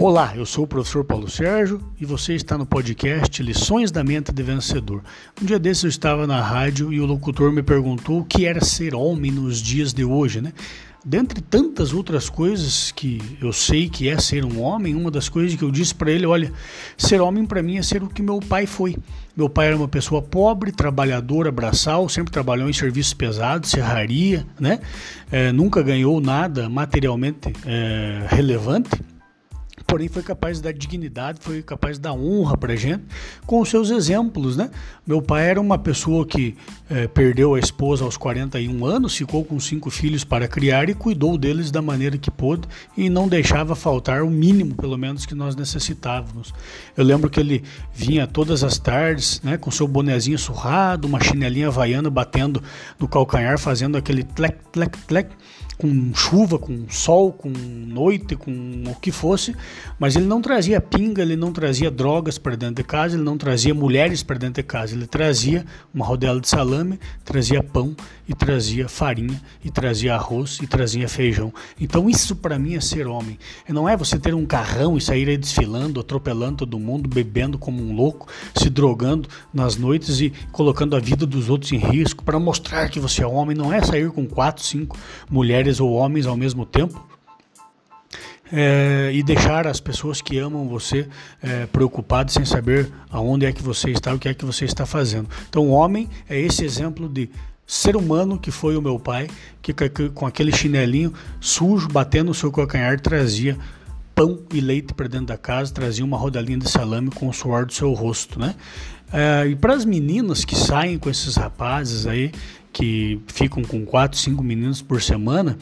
Olá, eu sou o professor Paulo Sérgio e você está no podcast Lições da Mente de Vencedor. Um dia desses eu estava na rádio e o locutor me perguntou o que era ser homem nos dias de hoje, né? Dentre tantas outras coisas que eu sei que é ser um homem, uma das coisas que eu disse para ele, olha, ser homem para mim é ser o que meu pai foi. Meu pai era uma pessoa pobre, trabalhadora, braçal, sempre trabalhou em serviços pesados, serraria, né? É, nunca ganhou nada materialmente é, relevante porém foi capaz dar dignidade, foi capaz dar honra para gente com os seus exemplos, né? Meu pai era uma pessoa que é, perdeu a esposa aos 41 anos, ficou com cinco filhos para criar e cuidou deles da maneira que pôde e não deixava faltar o mínimo, pelo menos, que nós necessitávamos. Eu lembro que ele vinha todas as tardes, né, com seu bonezinho surrado, uma chinelinha havaiana batendo no calcanhar, fazendo aquele tlec, tlec, tlec com chuva, com sol, com noite, com o que fosse, mas ele não trazia pinga, ele não trazia drogas para dentro de casa, ele não trazia mulheres para dentro de casa, ele trazia uma rodela de salame, trazia pão e trazia farinha e trazia arroz e trazia feijão. Então isso para mim é ser homem. Não é você ter um carrão e sair aí desfilando, atropelando todo mundo, bebendo como um louco, se drogando nas noites e colocando a vida dos outros em risco para mostrar que você é homem. Não é sair com quatro, cinco mulheres ou homens ao mesmo tempo. É, e deixar as pessoas que amam você é, preocupadas sem saber aonde é que você está, o que é que você está fazendo. Então, o homem é esse exemplo de ser humano que foi o meu pai, que com aquele chinelinho sujo batendo no seu calcanhar trazia pão e leite para dentro da casa, trazia uma rodelinha de salame com o suor do seu rosto, né? É, e para as meninas que saem com esses rapazes aí, que ficam com quatro, cinco meninos por semana,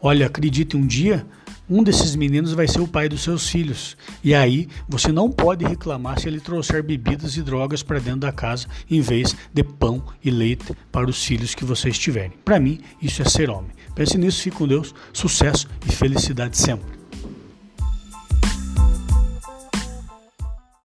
olha, acredite, um dia um desses meninos vai ser o pai dos seus filhos. E aí você não pode reclamar se ele trouxer bebidas e drogas para dentro da casa em vez de pão e leite para os filhos que vocês tiverem. Para mim, isso é ser homem. Pense nisso, fique com Deus, sucesso e felicidade sempre.